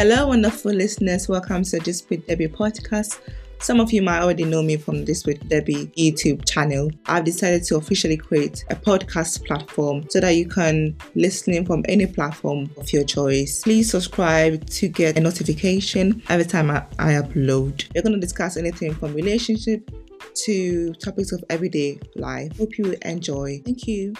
Hello, wonderful listeners. Welcome to This with Debbie podcast. Some of you might already know me from This with Debbie YouTube channel. I've decided to officially create a podcast platform so that you can listen in from any platform of your choice. Please subscribe to get a notification every time I, I upload. We're going to discuss anything from relationship to topics of everyday life. Hope you enjoy. Thank you.